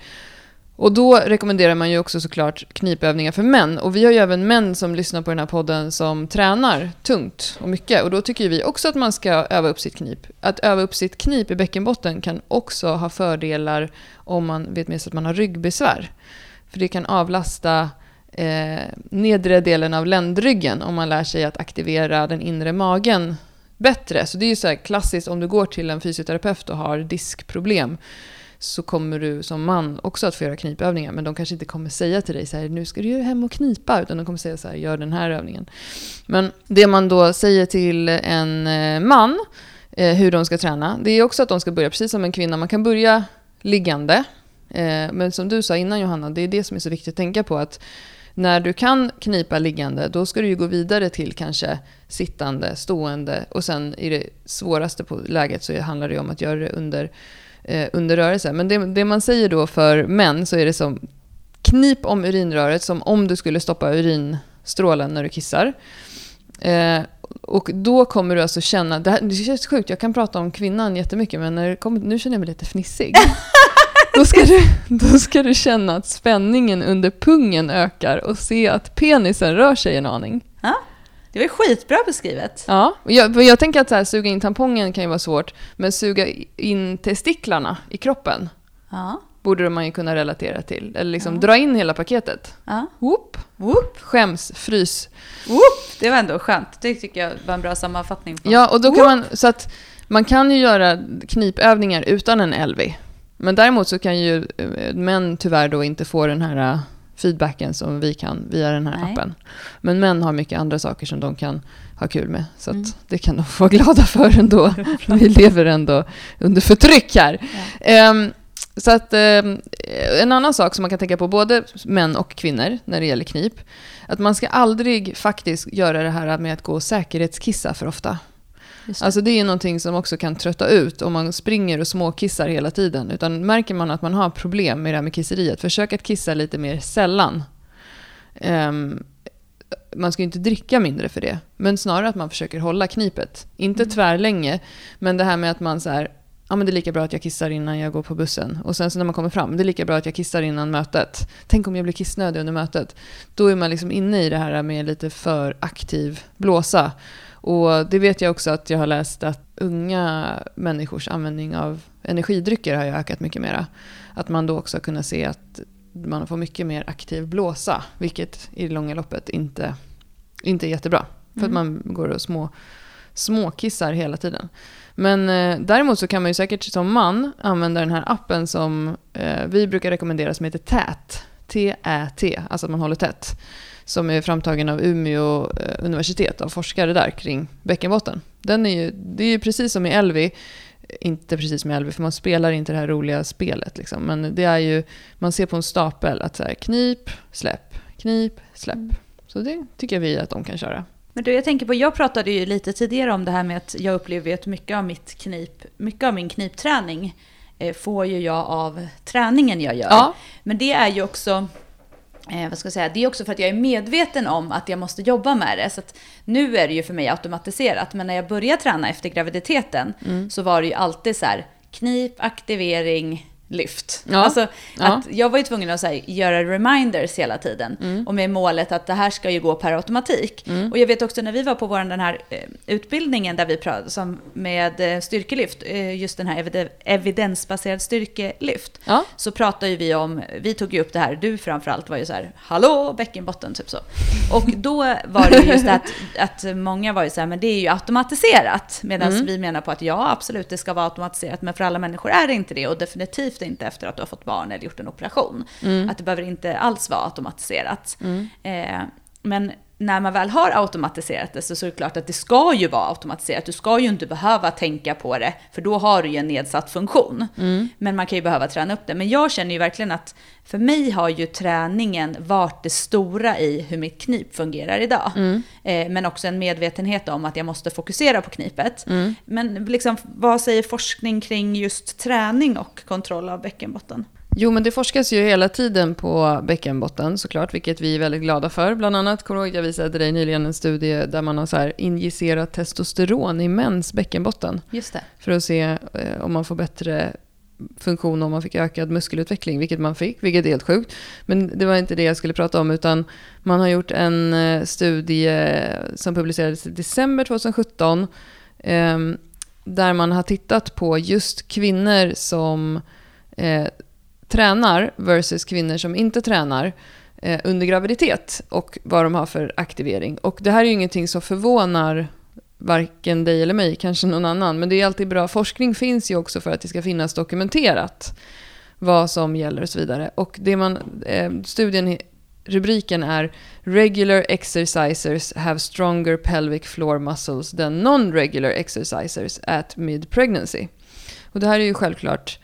Och då rekommenderar man ju också såklart knipövningar för män. Och vi har ju även män som lyssnar på den här podden som tränar tungt och mycket. Och då tycker vi också att man ska öva upp sitt knip. Att öva upp sitt knip i bäckenbotten kan också ha fördelar om man vet med sig att man har ryggbesvär. För det kan avlasta eh, nedre delen av ländryggen om man lär sig att aktivera den inre magen bättre. Så det är ju så klassiskt, om du går till en fysioterapeut och har diskproblem så kommer du som man också att få göra knipövningar. Men de kanske inte kommer säga till dig så här, nu ska du ju hem och knipa. Utan de kommer säga så här, gör den här övningen. Men det man då säger till en eh, man, eh, hur de ska träna, det är också att de ska börja precis som en kvinna. Man kan börja liggande. Eh, men som du sa innan Johanna, det är det som är så viktigt att tänka på. att när du kan knipa liggande, då ska du ju gå vidare till kanske sittande, stående och sen i det svåraste på läget så handlar det om att göra det under, eh, under rörelse. Men det, det, man säger då för män så är det som knip om urinröret som om du skulle stoppa urinstrålen när du kissar. Eh, och då kommer du alltså känna, det, här, det känns sjukt, jag kan prata om kvinnan jättemycket men när det kommer, nu känner jag mig lite fnissig. [laughs] Då ska, du, då ska du känna att spänningen under pungen ökar och se att penisen rör sig en aning. Ja, det var skitbra beskrivet. Ja, jag, jag tänker att så här, suga in tampongen kan ju vara svårt, men suga in testiklarna i kroppen Ja. borde man ju kunna relatera till. Eller liksom dra in hela paketet. Ja. Whoop. Whoop. Skäms, frys. Whoop. Det var ändå skönt. Det tycker jag var en bra sammanfattning. På. Ja, och då kan man, så att man kan ju göra knipövningar utan en LV. Men däremot så kan ju eh, män tyvärr då inte få den här eh, feedbacken som vi kan via den här Nej. appen. Men män har mycket andra saker som de kan ha kul med. Så Mm. det kan de få vara glada för ändå. [laughs] vi lever ändå under förtryck här. Ehm, så att ehm, en annan sak som man kan tänka på, både män och kvinnor, när det gäller knip, att man ska aldrig faktiskt göra det här med att gå och säkerhetskissa för ofta. Det. Alltså det är någonting som också kan trötta ut om man springer och småkissar hela tiden. Utan märker man att man har problem med det här med kisseriet, försök att kissa lite mer sällan. Ehm, man ska ju inte dricka mindre för det, men snarare att man försöker hålla knipet. Inte tvärlänge, men det här med att man så här, ja men det är lika bra att jag kissar innan jag går på bussen. Och sen så när man kommer fram, det är lika bra att jag kissar innan mötet. Tänk om jag blir kissnödig under mötet. Då är man liksom inne i det här med lite för aktiv blåsa. Och det vet jag också att jag har läst att unga människors användning av energidrycker har ju ökat mycket mera. Att man då också har kunnat se att man får mycket mer aktiv blåsa, vilket i det långa loppet inte, inte är jättebra. För att man går och små, småkissar hela tiden. Men eh, däremot så kan man ju säkert som man använda den här appen som eh, vi brukar rekommendera som heter TÄT. T-Ä-T, alltså att man håller tätt. Som är framtagen av Umeå eh, universitet, av forskare där kring bäckenbotten. Den är ju, det är ju precis som i Elvi, inte precis som i Elvi för man spelar inte det här roliga spelet liksom. Men det är ju, man ser på en stapel att så här, knip, släpp, knip, släpp. Så det tycker vi att de kan köra. Men du, jag tänker på, jag pratade ju lite tidigare om det här med att jag upplever att mycket av mitt knip, mycket av min knipträning eh, får ju jag av träningen jag gör. Ja. Men det är ju också, eh, vad ska jag säga, det är också för att jag är medveten om att jag måste jobba med det. Så nu är det ju för mig automatiserat, men när jag började träna efter graviditeten Mm. så var det ju alltid så här, knip, aktivering, lyft. Ja. Alltså, Ja. att jag var ju tvungen att här, göra reminders hela tiden. Mm. Och med målet att det här ska ju gå per automatik. Och jag vet också när vi var på vår, den här eh, utbildningen där vi pratade som med eh, styrkelyft, eh, just den här evide- evidensbaserad styrkelyft. Ja. Så pratade ju vi om, vi tog ju upp det här, du framförallt var ju så här, hallå bäckenbotten, typ så. Och då var det ju just det att, [laughs] att många var ju så här, men det är ju automatiserat. Medan vi menar på att ja, absolut, det ska vara automatiserat, men för alla människor är det inte det. Och definitivt inte efter att du har fått barn eller gjort en operation. Att det behöver inte alls vara automatiserat. Eh, men när man väl har automatiserat det så, så är det klart att det ska ju vara automatiserat. Du ska ju inte behöva tänka på det, för då har du ju en nedsatt funktion. Men man kan ju behöva träna upp det. Men jag känner ju verkligen att för mig har ju träningen varit det stora i hur mitt knip fungerar idag. Eh, men också en medvetenhet om att jag måste fokusera på knipet. Men liksom, vad säger forskning kring just träning och kontroll av bäckenbotten? Jo, men det forskas ju hela tiden på bäckenbotten såklart, vilket vi är väldigt glada för. Bland annat, kommer du ihåg jag visade dig nyligen en studie där man har så här injicerat testosteron i mäns bäckenbotten Just det. för att se eh, om man får bättre funktion om man fick ökad muskelutveckling, vilket man fick, vilket är helt sjukt. Men det var inte det jag skulle prata om, utan man har gjort en eh, studie som publicerades i december 2017, eh, där man har tittat på just kvinnor som eh, tränar versus kvinnor som inte tränar eh, under graviditet och vad de har för aktivering. Och det här är ju ingenting som förvånar varken dig eller mig, kanske någon annan. Men det är alltid bra. Forskning finns ju också för att det ska finnas dokumenterat vad som gäller och så vidare. Och det man, eh, studien, rubriken är “Regular exercisers have stronger pelvic floor muscles than non-regular exercisers at mid-pregnancy”. Och det här är ju självklart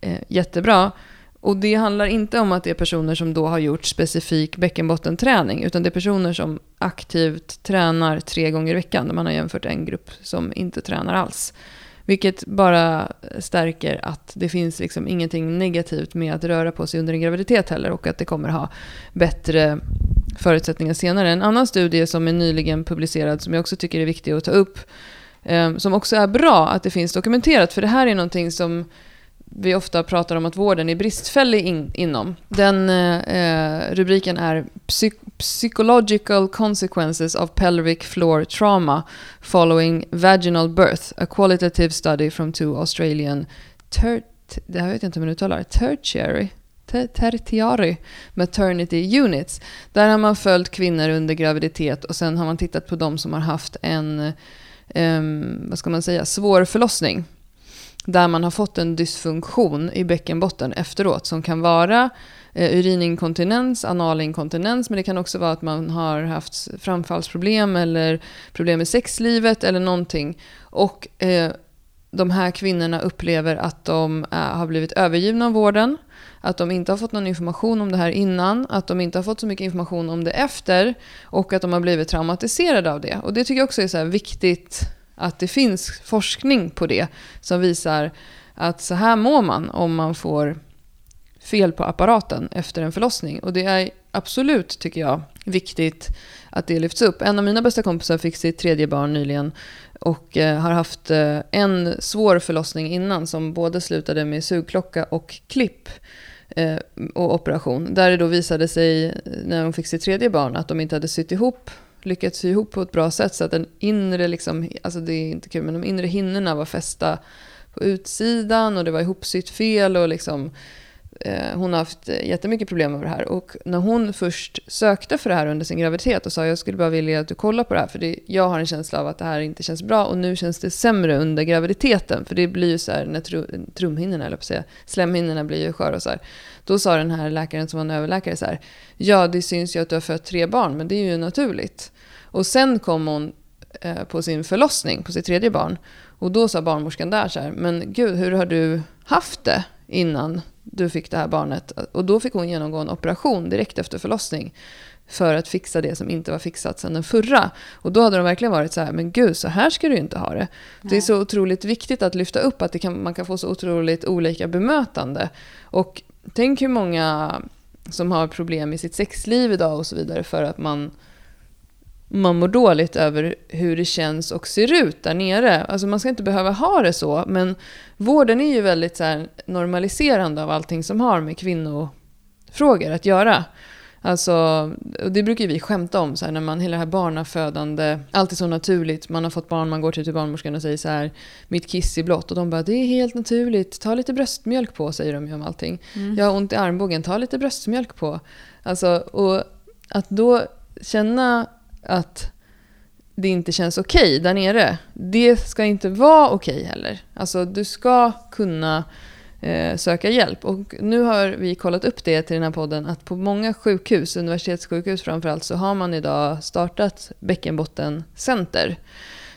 eh, jättebra. Och det handlar inte om att det är personer som då har gjort specifik bäckenbottenträning, utan det är personer som aktivt tränar tre gånger i veckan. Där man har jämfört en grupp som inte tränar alls. Vilket bara stärker att det finns liksom ingenting negativt med att röra på sig under en graviditet heller och att det kommer ha bättre förutsättningar senare. En annan studie som är nyligen publicerad som jag också tycker är viktig att ta upp, eh, som också är bra att det finns dokumenterat, för det här är någonting som vi ofta pratar om att vården är bristfällig in, inom. Den eh, eh, rubriken är Psy Psychological consequences of pelvic floor trauma following vaginal birth. A qualitative study from two Australian ter det här vet jag inte hur man uttalar tertiary tertiary maternity units. Där har man följt kvinnor under graviditet och sen har man tittat på de som har haft en um, vad ska man säga, svår förlossning. Där man har fått en dysfunktion i bäckenbotten efteråt som kan vara eh, urininkontinens, analinkontinens men det kan också vara att man har haft framfallsproblem eller problem med sexlivet eller någonting. Och eh, de här kvinnorna upplever att de eh, har blivit övergivna av vården, att de inte har fått någon information om det här innan, att de inte har fått så mycket information om det efter och att de har blivit traumatiserade av det. Och det tycker jag också är så viktigt att det finns forskning på det som visar att så här mår man om man får fel på apparaten efter en förlossning. Och det är absolut, tycker jag, viktigt att det lyfts upp. En av mina bästa kompisar fick sitt tredje barn nyligen och eh, har haft eh, en svår förlossning innan som både slutade med sugklocka och klipp eh, och operation. Där det då visade sig eh, när hon fick sitt tredje barn att de inte hade sytt ihop lyckats sy ihop på ett bra sätt så att den inre, liksom, alltså det är inte kul, men de inre hinnorna var fästa på utsidan och det var ihopsytt fel och liksom eh, hon har haft eh, jättemycket problem med det här. Och när hon först sökte för det här under sin graviditet och sa jag skulle bara vilja att du kollar på det här för det, jag har en känsla av att det här inte känns bra och nu känns det sämre under graviditeten. För det blir ju så här när tru, trumhinnorna, eller på att säga, slemhinnorna blir ju sköra och så här. Då sa den här läkaren som var en överläkare så här, ja det syns ju att du har fött tre barn men det är ju naturligt. Och sen kom hon eh, på sin förlossning på sitt tredje barn. Och då sa barnmorskan där så här, men gud hur har du haft det innan du fick det här barnet? Och då fick hon genomgå en operation direkt efter förlossning för att fixa det som inte var fixat sedan den förra. Och då hade de verkligen varit så här, men gud, så här ska du inte ha det. Nej. Det är så otroligt viktigt att lyfta upp att kan, man kan få så otroligt olika bemötande. Och tänk hur många som har problem i sitt sexliv idag och så vidare för att man man mår dåligt över hur det känns och ser ut där nere. Alltså man ska inte behöva ha det så, men vården är ju väldigt så normaliserande av allting som har med kvinnofrågor att göra. Alltså, det brukar vi skämta om, så här, när man hela det här barnafödande, allt är så naturligt, man har fått barn, man går till, till barnmorskan och säger så här, mitt kiss är blått. Och de bara, det är helt naturligt, ta lite bröstmjölk på, säger de ju om allting. Mm. Jag har ont i armbågen, ta lite bröstmjölk på. Alltså, och att då känna att det inte känns okej okay där nere. Det ska inte vara okej okay heller. Alltså du ska kunna Eh, söka hjälp. Och nu har vi kollat upp det till den här podden att på många sjukhus, universitetssjukhus framförallt, så har man idag startat bäckenbottencenter.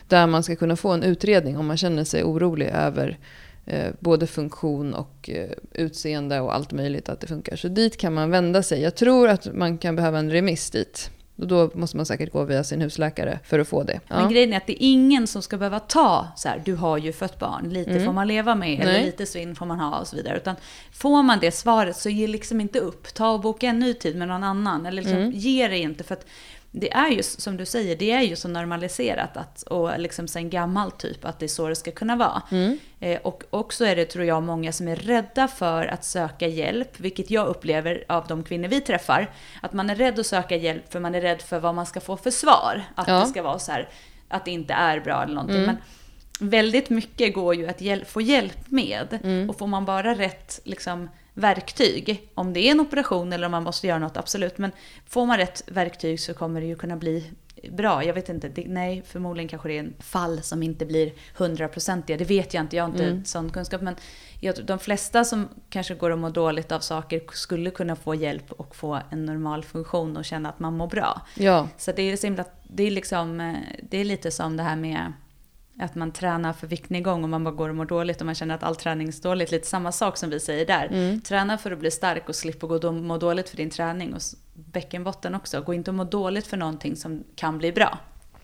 Där man ska kunna få en utredning om man känner sig orolig över eh, både funktion och eh, utseende och allt möjligt att det funkar. Så dit kan man vända sig. Jag tror att man kan behöva en remiss dit. Och då måste man säkert gå via sin husläkare för att få det. Ja. Men grejen är att det är ingen som ska behöva ta så här, du har ju fött barn, lite mm. får man leva med, eller Nej. lite svinn får man ha och så vidare. Utan får man det svaret så ge liksom inte upp. Ta och boka en ny tid med någon annan. Eller liksom, mm. ge det inte. För att det är ju som du säger, det är ju så normaliserat att, och liksom sen gammalt typ att det är så det ska kunna vara. Mm. Eh, och också är det tror jag många som är rädda för att söka hjälp, vilket jag upplever av de kvinnor vi träffar. Att man är rädd att söka hjälp för man är rädd för vad man ska få för svar. Att ja. det ska vara så här, att det inte är bra eller någonting. Mm. Men väldigt mycket går ju att hjäl få hjälp med. Mm. Och får man bara rätt liksom, verktyg. Om det är en operation eller om man måste göra något, absolut. Men får man rätt verktyg så kommer det ju kunna bli bra. Jag vet inte, det, nej förmodligen kanske det är en fall som inte blir hundraprocentiga. Det vet jag inte, jag har inte mm. sån kunskap. Men jag, de flesta som kanske går och mår dåligt av saker skulle kunna få hjälp och få en normal funktion och känna att man mår bra. Ja. Så det är, så himla, det är, liksom, eh, det är lite som det här med att man tränar för viktnedgång och man bara går och mår dåligt och man känner att all träning är dåligt. Lite samma sak som vi säger där. Mm. Träna för att bli stark och slippa gå och må dåligt för din träning. Och bäckenbotten också. Gå inte och må dåligt för någonting som kan bli bra.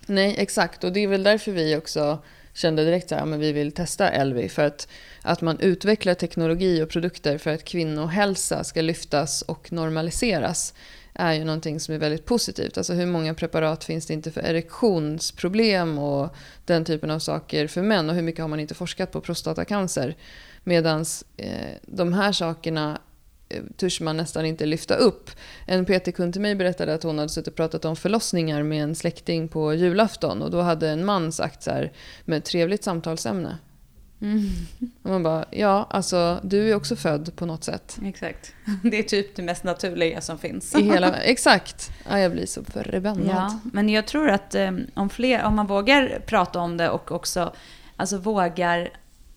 Nej, exakt. Och det är väl därför vi också kände direkt att ja, vi vill testa Elvi. För att, att man utvecklar teknologi och produkter för att kvinnohälsa ska lyftas och normaliseras är ju någonting som är väldigt positivt. Alltså hur många preparat finns det inte för erektionsproblem och den typen av saker för män och hur mycket har man inte forskat på prostatacancer. Medan eh, de här sakerna eh, törs man nästan inte lyfta upp. En PT-kund till mig berättade att hon hade suttit och pratat om förlossningar med en släkting på julafton och då hade en man sagt så här, med ett trevligt samtalsämne. Mm. Och man bara, ja, alltså du är också född på något sätt. Exakt. Det är typ det mest naturliga som finns. I hela, exakt. Ja, jag blir så förbannad. Ja, men jag tror att eh, om, fler, om man vågar prata om det och också alltså, vågar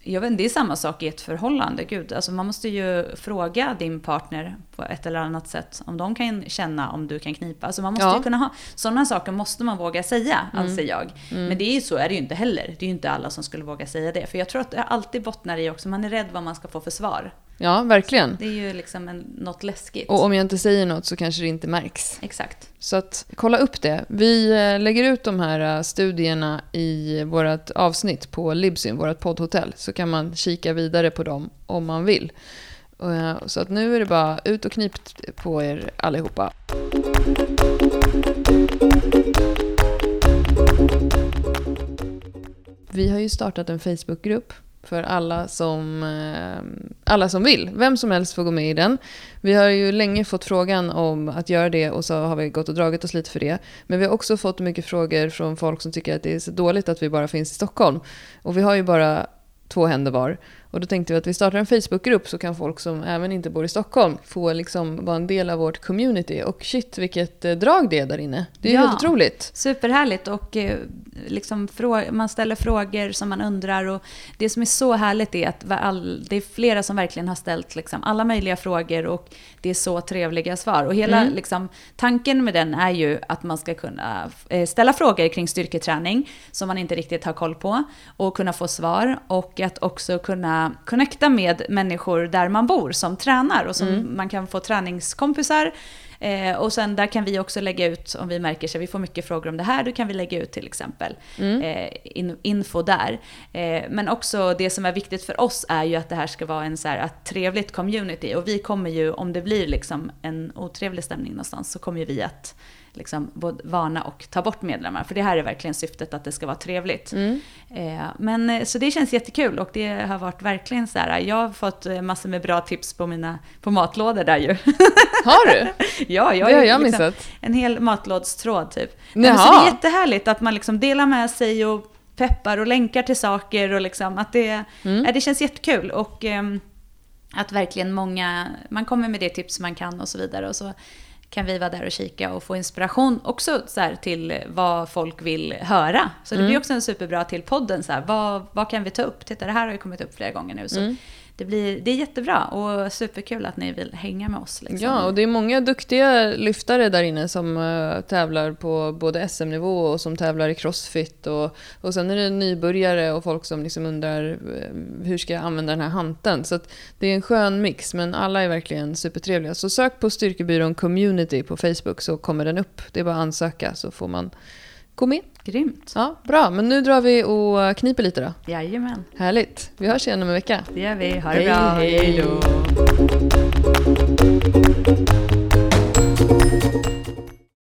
jag vet, det är samma sak i ett förhållande. Gud, alltså man måste ju fråga din partner på ett eller annat sätt om de kan känna om du kan knipa. Alltså man måste Ja. kunna ha, sådana saker måste man våga säga, Mm. anser jag. Men det är ju så är det ju inte heller. Det är ju inte alla som skulle våga säga det. För jag tror att det alltid bottnar i också, man är rädd vad man ska få för svar. Ja, verkligen. Det är ju liksom en, något läskigt. Och om jag inte säger något så kanske det inte märks. Exakt. Så att kolla upp det. Vi eh, lägger ut de här eh, studierna i vårt avsnitt på Libsyn, vårt poddhotell. Så kan man kika vidare på dem om man vill. Eh, så att nu är det bara ut och knip på er allihopa. Vi har ju startat en Facebookgrupp för alla som, eh, alla som vill. Vem som helst får gå med i den. Vi har ju länge fått frågan om att göra det och så har vi gått och dragit oss lite för det. Men vi har också fått mycket frågor från folk som tycker att det är så dåligt att vi bara finns i Stockholm. Och vi har ju bara två händer var. Och då tänkte vi att vi startar en Facebookgrupp så kan folk som även inte bor i Stockholm få liksom vara en del av vårt community. Och shit vilket eh, drag det är där inne. Det är Ja. helt otroligt. Superhärligt och eh, liksom man ställer frågor som man undrar och det som är så härligt är att all, det är flera som verkligen har ställt liksom alla möjliga frågor och det är så trevliga svar. Och hela Mm. liksom, tanken med den är ju att man ska kunna eh, ställa frågor kring styrketräning som man inte riktigt har koll på och kunna få svar och att också kunna connecta med människor där man bor som tränar och som Mm. man kan få träningskompisar Eh, och sen där kan vi också lägga ut, om vi märker så vi får mycket frågor om det här, då kan vi lägga ut till exempel Mm. eh, in, info där. Eh, men också det som är viktigt för oss är ju att det här ska vara en så här, ett trevligt community. Och vi kommer ju, om det blir liksom en otrevlig stämning någonstans, så kommer ju vi att liksom både varna och ta bort medlemmar. För det här är verkligen syftet att det ska vara trevligt. Mm. Eh, men, eh, så det känns jättekul och det har varit verkligen så här, jag har fått eh, massor med bra tips på mina på matlådor där ju. [laughs] Har du? [laughs] ja, jag det har jag liksom missat. en hel matlådstråd typ. Men så det är jättehärligt att man liksom delar med sig och peppar och länkar till saker och liksom att det, Mm. ja, det känns jättekul. Och ehm, att verkligen många, man kommer med det tips man kan och så vidare. Och så kan vi vara där och kika och få inspiration också så här, till vad folk vill höra. Så det blir också en superbra till podden. Så här, vad, vad kan vi ta upp? Titta, det här har ju kommit upp flera gånger nu. Så det, blir, det är jättebra och superkul att ni vill hänga med oss. Liksom. Ja, och det är många duktiga lyftare där inne som uh, tävlar på både SM-nivå och som tävlar i crossfit. Och, och sen är det nybörjare och folk som liksom undrar uh, hur ska jag använda den här hanteln. Så att det är en skön mix, men alla är verkligen supertrevliga. Så sök på Styrkebyrån Community på Facebook så kommer den upp. Det är bara att ansöka så får man gå med. Grymt. Ja, bra. Men nu drar vi och kniper lite då. Jajamän. Härligt. Vi hörs igen om en vecka. Det gör vi. Ha det bra. Hej. Hej då.